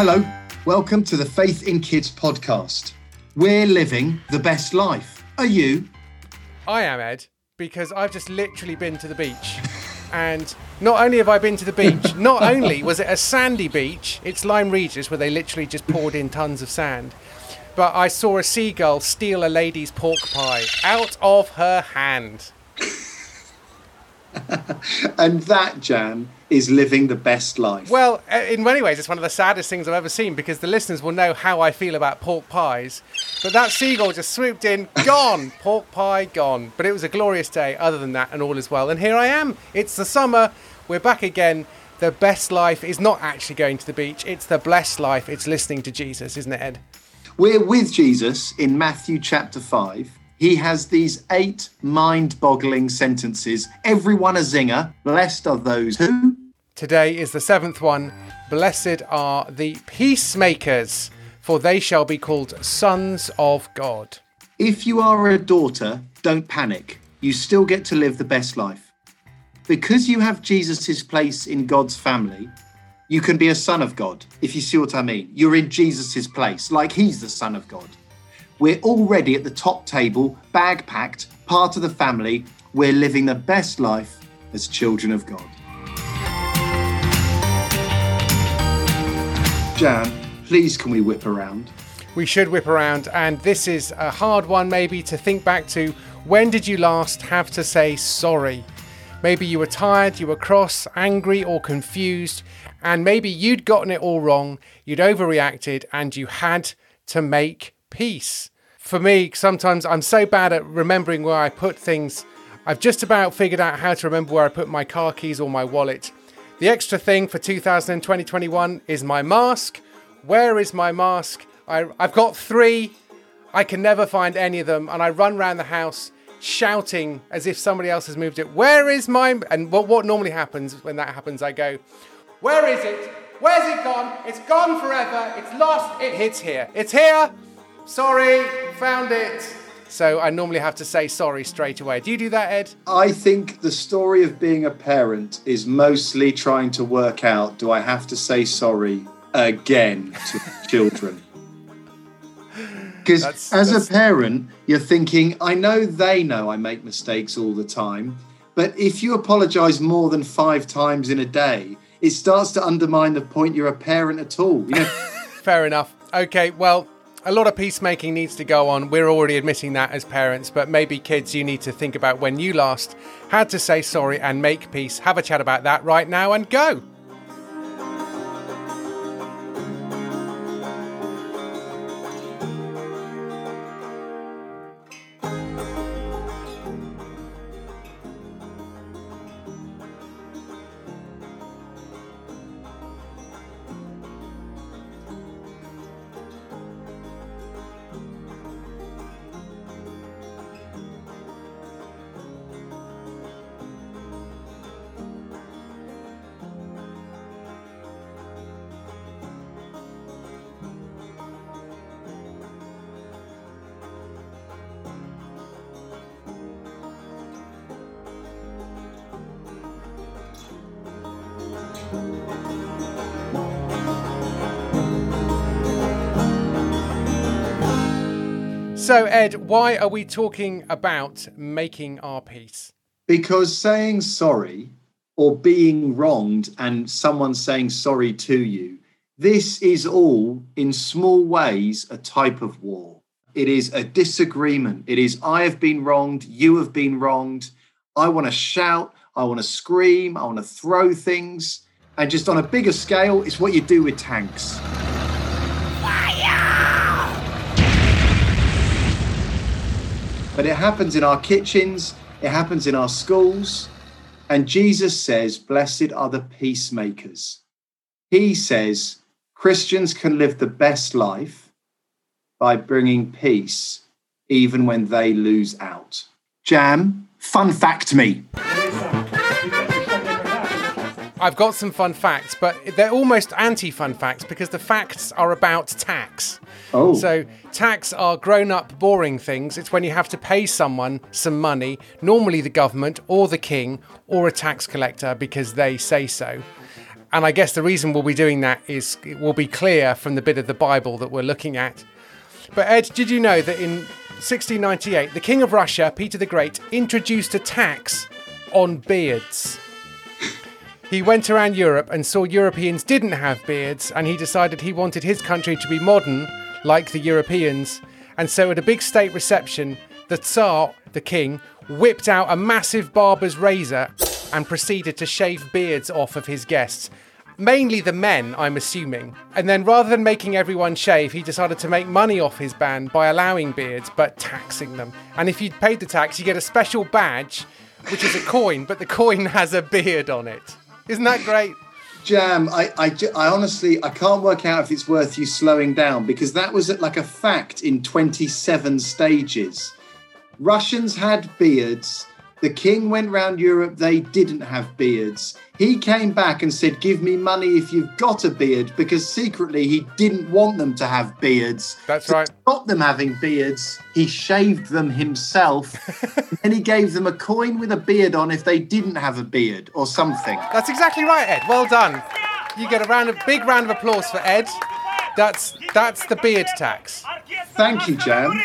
Hello, welcome to the Faith in Kids podcast. We're living the best life. Are you? I am Ed because I've just literally been to the beach. And not only have I been to the beach, not only was it a sandy beach, it's Lyme Regis where they literally just poured in tons of sand, but I saw a seagull steal a lady's pork pie out of her hand. and that, Jam, is living the best life. Well, uh, in many ways, it's one of the saddest things I've ever seen because the listeners will know how I feel about pork pies. But that seagull just swooped in, gone, pork pie gone. But it was a glorious day, other than that, and all is well. And here I am. It's the summer. We're back again. The best life is not actually going to the beach, it's the blessed life. It's listening to Jesus, isn't it, Ed? We're with Jesus in Matthew chapter 5 he has these eight mind boggling sentences, everyone a zinger. Blessed are those who. Today is the seventh one. Blessed are the peacemakers, for they shall be called sons of God. If you are a daughter, don't panic. You still get to live the best life. Because you have Jesus' place in God's family, you can be a son of God, if you see what I mean. You're in Jesus' place, like he's the son of God. We're already at the top table, bag packed, part of the family. We're living the best life as children of God. Jam, please can we whip around? We should whip around, and this is a hard one maybe to think back to. When did you last have to say sorry? Maybe you were tired, you were cross, angry, or confused, and maybe you'd gotten it all wrong, you'd overreacted, and you had to make peace. For me, sometimes I'm so bad at remembering where I put things. I've just about figured out how to remember where I put my car keys or my wallet. The extra thing for 2020-21 is my mask. Where is my mask? I, I've got three. I can never find any of them, and I run around the house shouting as if somebody else has moved it. Where is my? And what what normally happens when that happens? I go, where is it? Where's it gone? It's gone forever. It's lost. It hits here. It's here. Sorry, found it. So I normally have to say sorry straight away. Do you do that, Ed? I think the story of being a parent is mostly trying to work out do I have to say sorry again to children? Because as that's... a parent, you're thinking, I know they know I make mistakes all the time, but if you apologize more than five times in a day, it starts to undermine the point you're a parent at all. You know? Fair enough. Okay, well, a lot of peacemaking needs to go on. We're already admitting that as parents, but maybe kids, you need to think about when you last had to say sorry and make peace. Have a chat about that right now and go. So, Ed, why are we talking about making our peace? Because saying sorry or being wronged and someone saying sorry to you, this is all in small ways a type of war. It is a disagreement. It is, I have been wronged, you have been wronged. I want to shout, I want to scream, I want to throw things. And just on a bigger scale, it's what you do with tanks. But it happens in our kitchens, it happens in our schools. And Jesus says, Blessed are the peacemakers. He says Christians can live the best life by bringing peace even when they lose out. Jam, fun fact me. I've got some fun facts, but they're almost anti fun facts because the facts are about tax. Oh. So, tax are grown up, boring things. It's when you have to pay someone some money, normally the government or the king or a tax collector because they say so. And I guess the reason we'll be doing that is it will be clear from the bit of the Bible that we're looking at. But Ed, did you know that in 1698, the King of Russia, Peter the Great, introduced a tax on beards? He went around Europe and saw Europeans didn't have beards, and he decided he wanted his country to be modern, like the Europeans. And so, at a big state reception, the Tsar, the king, whipped out a massive barber's razor and proceeded to shave beards off of his guests. Mainly the men, I'm assuming. And then rather than making everyone shave, he decided to make money off his band by allowing beards but taxing them. And if you paid the tax, you get a special badge, which is a coin, but the coin has a beard on it. Isn't that great? Jam, I, I, I honestly, I can't work out if it's worth you slowing down because that was like a fact in 27 stages. Russians had beards. The king went round Europe, they didn't have beards. He came back and said, Give me money if you've got a beard, because secretly he didn't want them to have beards. That's to right. Stop them having beards. He shaved them himself. and he gave them a coin with a beard on if they didn't have a beard or something. That's exactly right, Ed. Well done. You get a round of big round of applause for Ed. That's that's the beard tax. Thank you, Jam.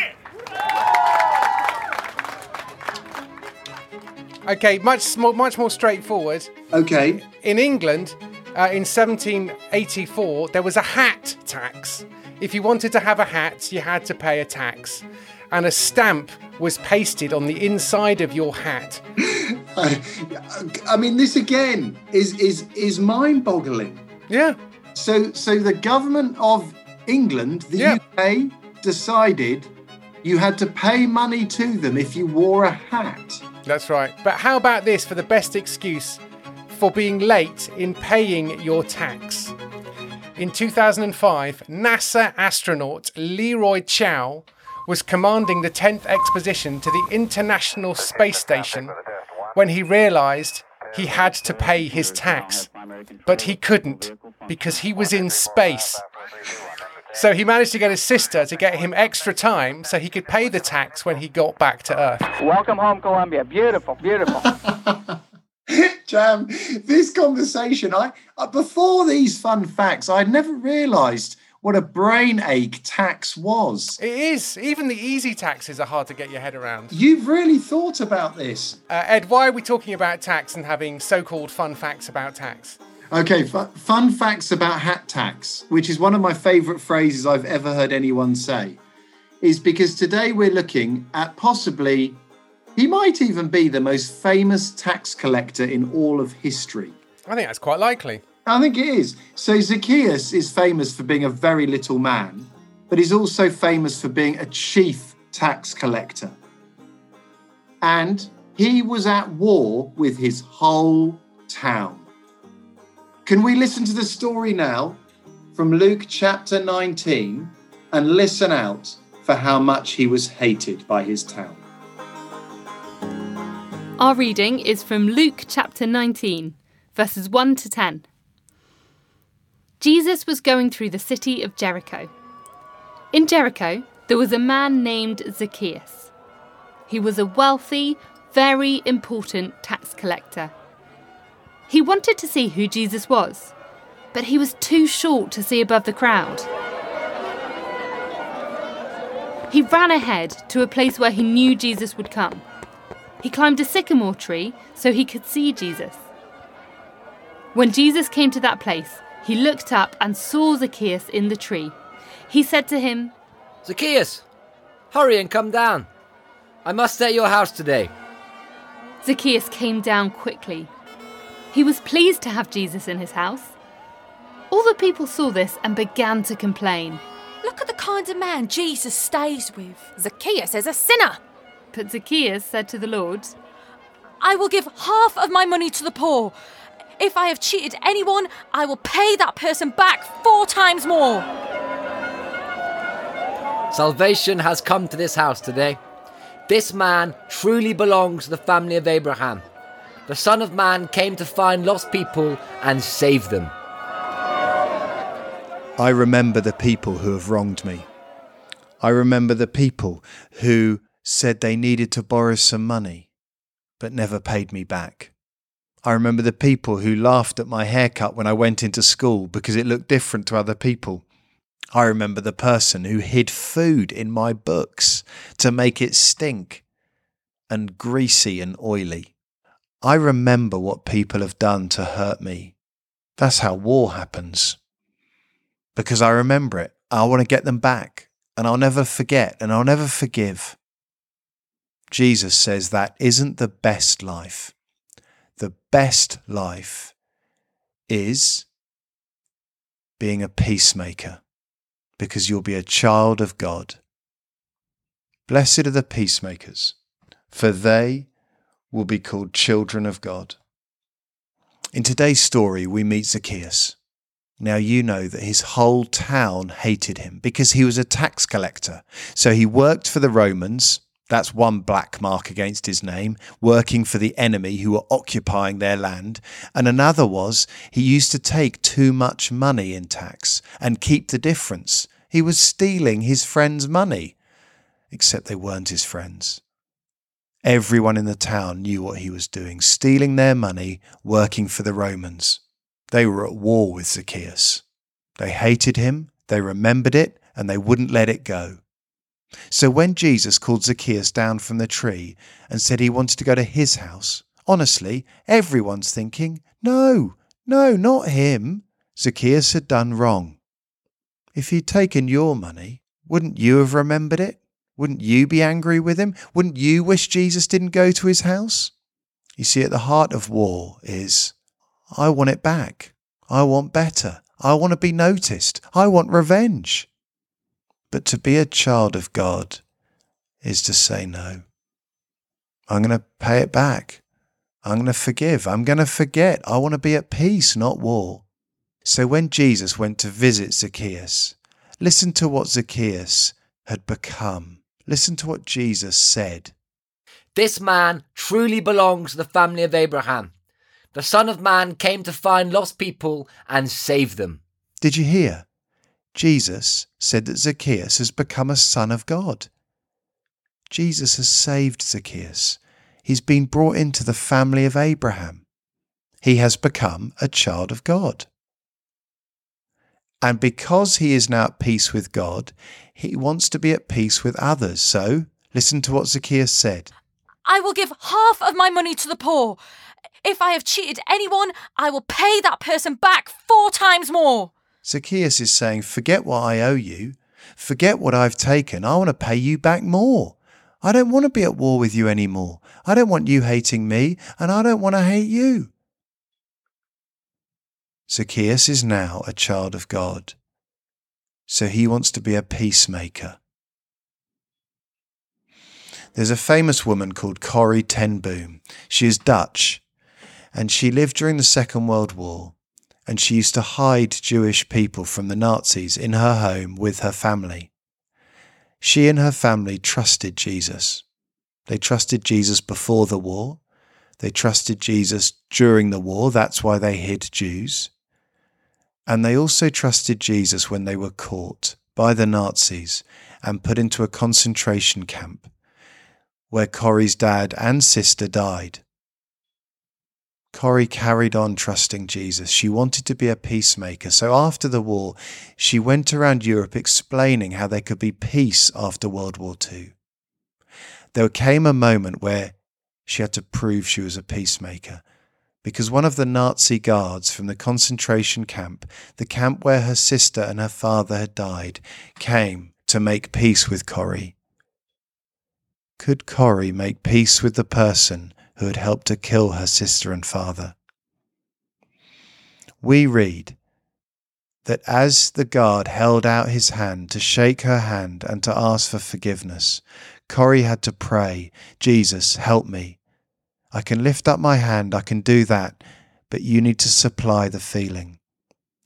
Okay, much more, much more straightforward. Okay. In England, uh, in 1784, there was a hat tax. If you wanted to have a hat, you had to pay a tax, and a stamp was pasted on the inside of your hat. I, mean, this again is is is mind-boggling. Yeah. So, so the government of England, the Yeah. UK, decided you had to pay money to them if you wore a hat. That's right. But how about this for the best excuse for being late in paying your tax? In 2005, NASA astronaut Leroy Chiao was commanding the 10th expedition to the International Space Station when he realized he had to pay his tax. But he couldn't because he was in space. So he managed to get his sister to get him extra time so he could pay the tax when he got back to Earth. Welcome home, Columbia. Beautiful, beautiful. Jam, this conversation, I uh, before these fun facts, I'd never realised what a brain ache tax was. It is. Even the easy taxes are hard to get your head around. You've really thought about this. Uh, Ed, why are we talking about tax and having so called fun facts about tax? Okay, fu- fun facts about hat tax, which is one of my favourite phrases I've ever heard anyone say, is because today we're looking at possibly, he might even be the most famous tax collector in all of history. I think that's quite likely. I think it is. So Zacchaeus is famous for being a very little man, but he's also famous for being a chief tax collector. And he was at war with his whole town. Can we listen to the story now from Luke chapter 19 and listen out for how much he was hated by his town? Our reading is from Luke chapter 19, verses 1 to 10. Jesus was going through the city of Jericho. In Jericho, there was a man named Zacchaeus. He was a wealthy, very important tax collector. He wanted to see who Jesus was, but he was too short to see above the crowd. He ran ahead to a place where he knew Jesus would come. He climbed a sycamore tree so he could see Jesus. When Jesus came to that place, he looked up and saw Zacchaeus in the tree. He said to him, Zacchaeus, hurry and come down. I must stay at your house today. Zacchaeus came down quickly. He was pleased to have Jesus in his house. All the people saw this and began to complain. Look at the kind of man Jesus stays with. Zacchaeus is a sinner. But Zacchaeus said to the Lord, I will give half of my money to the poor. If I have cheated anyone, I will pay that person back four times more. Salvation has come to this house today. This man truly belongs to the family of Abraham. The Son of Man came to find lost people and save them. I remember the people who have wronged me. I remember the people who said they needed to borrow some money, but never paid me back. I remember the people who laughed at my haircut when I went into school because it looked different to other people. I remember the person who hid food in my books to make it stink and greasy and oily. I remember what people have done to hurt me. That's how war happens. Because I remember it. I want to get them back and I'll never forget and I'll never forgive. Jesus says that isn't the best life. The best life is being a peacemaker because you'll be a child of God. Blessed are the peacemakers, for they will be called children of God. In today's story, we meet Zacchaeus. Now you know that his whole town hated him because he was a tax collector. So he worked for the Romans. That's one black mark against his name, working for the enemy who were occupying their land. And another was he used to take too much money in tax and keep the difference. He was stealing his friends' money, except they weren't his friends. Everyone in the town knew what he was doing, stealing their money, working for the Romans. They were at war with Zacchaeus. They hated him, they remembered it, and they wouldn't let it go. So when Jesus called Zacchaeus down from the tree and said he wanted to go to his house, honestly, everyone's thinking, no, no, not him. Zacchaeus had done wrong. If he'd taken your money, wouldn't you have remembered it? Wouldn't you be angry with him? Wouldn't you wish Jesus didn't go to his house? You see, at the heart of war is I want it back. I want better. I want to be noticed. I want revenge. But to be a child of God is to say no. I'm going to pay it back. I'm going to forgive. I'm going to forget. I want to be at peace, not war. So when Jesus went to visit Zacchaeus, listen to what Zacchaeus had become. Listen to what Jesus said. This man truly belongs to the family of Abraham. The Son of Man came to find lost people and save them. Did you hear? Jesus said that Zacchaeus has become a son of God. Jesus has saved Zacchaeus. He's been brought into the family of Abraham. He has become a child of God. And because he is now at peace with God, he wants to be at peace with others. So, listen to what Zacchaeus said I will give half of my money to the poor. If I have cheated anyone, I will pay that person back four times more. Zacchaeus is saying, Forget what I owe you. Forget what I've taken. I want to pay you back more. I don't want to be at war with you anymore. I don't want you hating me, and I don't want to hate you. Zacchaeus is now a child of God, so he wants to be a peacemaker. There's a famous woman called Corrie ten Boom. She is Dutch, and she lived during the Second World War, and she used to hide Jewish people from the Nazis in her home with her family. She and her family trusted Jesus. They trusted Jesus before the war. They trusted Jesus during the war. That's why they hid Jews. And they also trusted Jesus when they were caught by the Nazis and put into a concentration camp where Corrie's dad and sister died. Corrie carried on trusting Jesus. She wanted to be a peacemaker. So after the war, she went around Europe explaining how there could be peace after World War II. There came a moment where she had to prove she was a peacemaker because one of the Nazi guards from the concentration camp, the camp where her sister and her father had died, came to make peace with Corrie. Could Corrie make peace with the person who had helped to kill her sister and father? We read that as the guard held out his hand to shake her hand and to ask for forgiveness, Corrie had to pray, Jesus, help me. I can lift up my hand, I can do that, but you need to supply the feeling.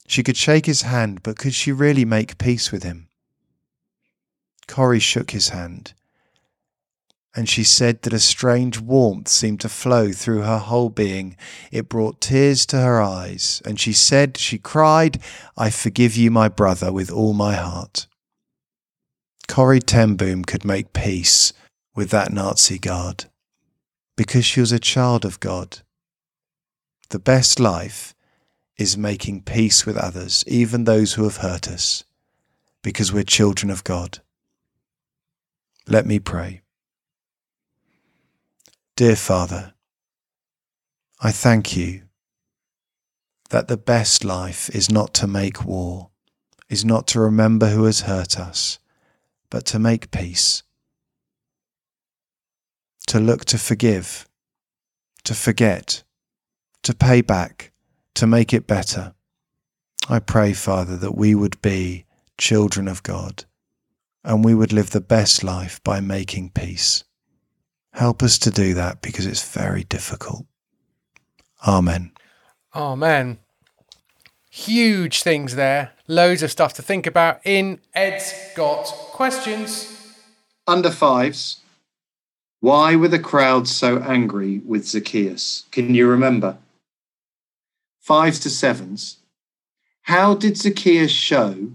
She could shake his hand, but could she really make peace with him? Corrie shook his hand, and she said that a strange warmth seemed to flow through her whole being. It brought tears to her eyes, and she said, she cried, I forgive you, my brother, with all my heart. Corrie ten Boom could make peace with that Nazi guard because she was a child of God. The best life is making peace with others, even those who have hurt us, because we're children of God. Let me pray. Dear Father, I thank you that the best life is not to make war, is not to remember who has hurt us, but to make peace, to look to forgive, to forget, to pay back, to make it better. I pray, Father, that we would be children of God and we would live the best life by making peace. Help us to do that because it's very difficult. Amen. Amen. Huge things there. Loads of stuff to think about in Ed's Got Questions. Under fives, why were the crowds so angry with Zacchaeus? Can you remember? Fives to sevens, how did Zacchaeus show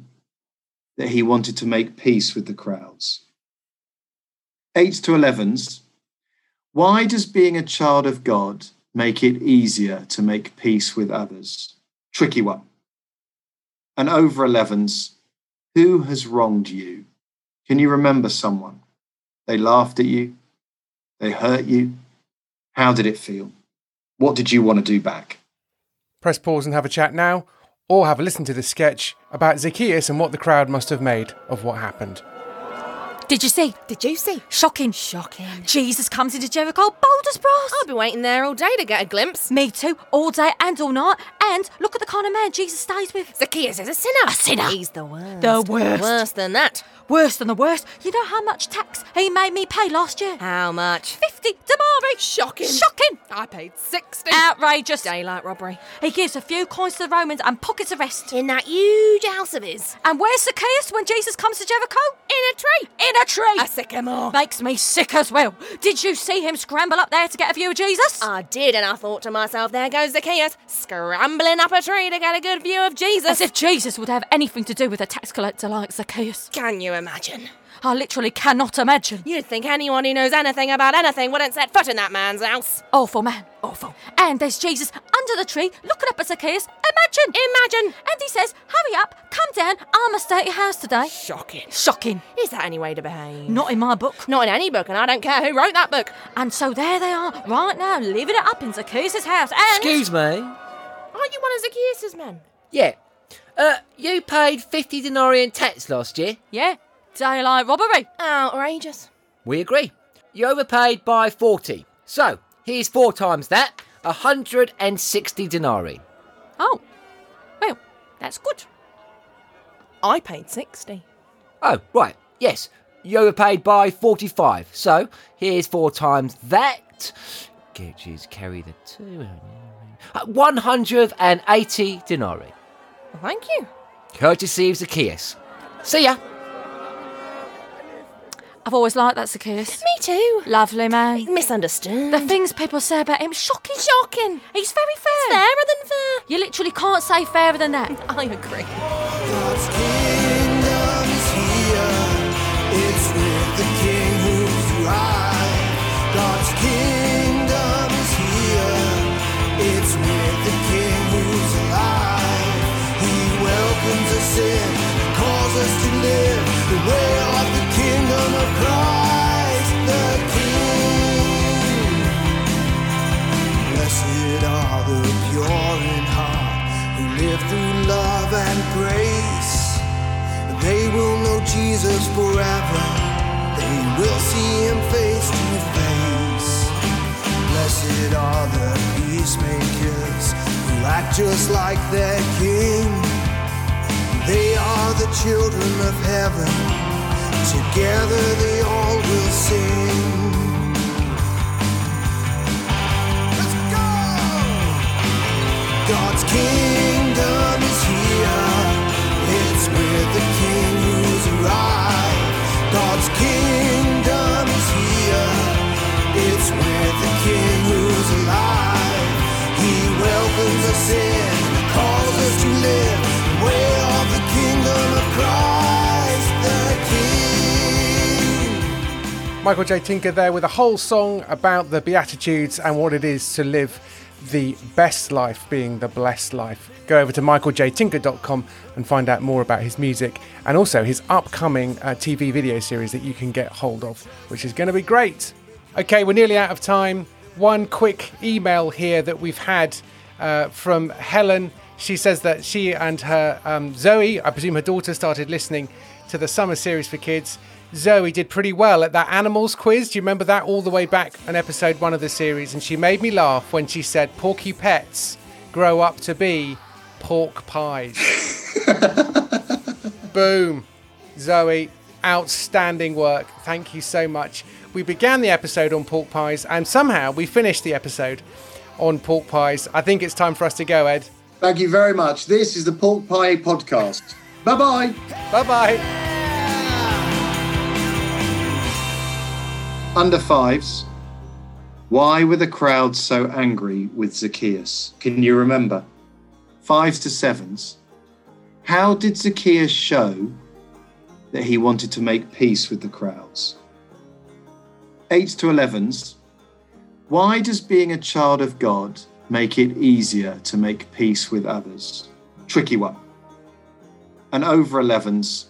that he wanted to make peace with the crowds? Eights to elevens, why does being a child of God make it easier to make peace with others? Tricky one. And over 11s, who has wronged you? Can you remember someone? They laughed at you, they hurt you. How did it feel? What did you want to do back? Press pause and have a chat now, or have a listen to this sketch about Zacchaeus and what the crowd must have made of what happened. Did you see? Did you see? Shocking. Shocking. Jesus comes into Jericho, bold as brass. I've been waiting there all day to get a glimpse. Me too, all day and all night. And look at the kind of man Jesus stays with. Zacchaeus is a sinner. A sinner. He's the worst. The worst. Worse than that. Worse than the worst. You know how much tax he made me pay last year? How much? 50 denarii. Shocking. Shocking. I paid 60. Outrageous. Daylight robbery. He gives a few coins to the Romans and pockets the rest. In that huge house of his. And where's Zacchaeus when Jesus comes to Jericho? In a tree. In a tree. A sycamore. Makes me sick as well. Did you see him scramble up there to get a view of Jesus? I did, and I thought to myself, there goes Zacchaeus, scrambling up a tree to get a good view of Jesus. As if Jesus would have anything to do with a tax collector like Zacchaeus. Can you imagine? I literally cannot imagine. You'd think anyone who knows anything about anything wouldn't set foot in that man's house. Awful man. Awful. And there's Jesus under the tree looking up at Zacchaeus. Imagine. Imagine. And he says, Hurry up, come down, I must stay at your house today. Shocking. Shocking. Is that any way to behave? Not in my book. Not in any book, and I don't care who wrote that book. And so there they are, right now, living it up in Zacchaeus' house. And Excuse me. Aren't you one of Zacchaeus' men? Yeah. Uh, you paid 50 denarii in tax last year. Yeah, daylight robbery. Outrageous. We agree. You overpaid by 40. So, here's four times that 160 denarii. Oh, well, that's good. I paid 60. Oh, right. Yes. You overpaid by 45. So, here's four times that. Get you carry the two. Uh, 180 denarii. Well, thank you. Courtesy of Zacchaeus. See ya. I've always liked that Zacchaeus. Me too. Lovely man. Misunderstood. The things people say about him, shocking. Shocking. He's very fair. Fairer than fair. You literally can't say fairer than that. I agree. God's kingdom is here. It's with the King who's right. God's kingdom is here. It's with the King who's alive. He welcomes us in, calls us to live the way of the kingdom of Christ the King. Blessed are the pure in heart who live through love and grace. They will know Jesus forever. They will see him face to face. Blessed are the peacemakers who act just like their king. They are the children of heaven. Together they all will sing. Let's go! God's kingdom is here. It's with the King who's arrived. God's Michael J. Tinker there with a whole song about the Beatitudes and what it is to live the best life being the blessed life. Go over to michaeljtinker.com and find out more about his music and also his upcoming uh, TV video series that you can get hold of, which is going to be great. Okay, we're nearly out of time. One quick email here that we've had uh, from Helen. She says that she and her um, Zoe, I presume her daughter, started listening to the summer series for kids. Zoe did pretty well at that animals quiz. Do you remember that all the way back on episode one of the series? And she made me laugh when she said, Porky pets grow up to be pork pies. Boom. Zoe, outstanding work. Thank you so much. We began the episode on pork pies and somehow we finished the episode on pork pies. I think it's time for us to go, Ed. Thank you very much. This is the Pork Pie Podcast. Bye bye. Bye bye. Under fives. Why were the crowds so angry with Zacchaeus? Can you remember? Fives to sevens. How did Zacchaeus show that he wanted to make peace with the crowds? Eights to elevens. Why does being a child of God make it easier to make peace with others? Tricky one. And over 11s,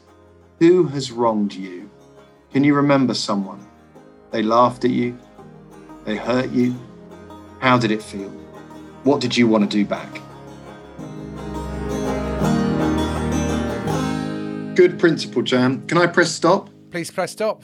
who has wronged you? Can you remember someone? They laughed at you. They hurt you. How did it feel? What did you want to do back? Good principle, Jam. Can I press stop? Please press stop.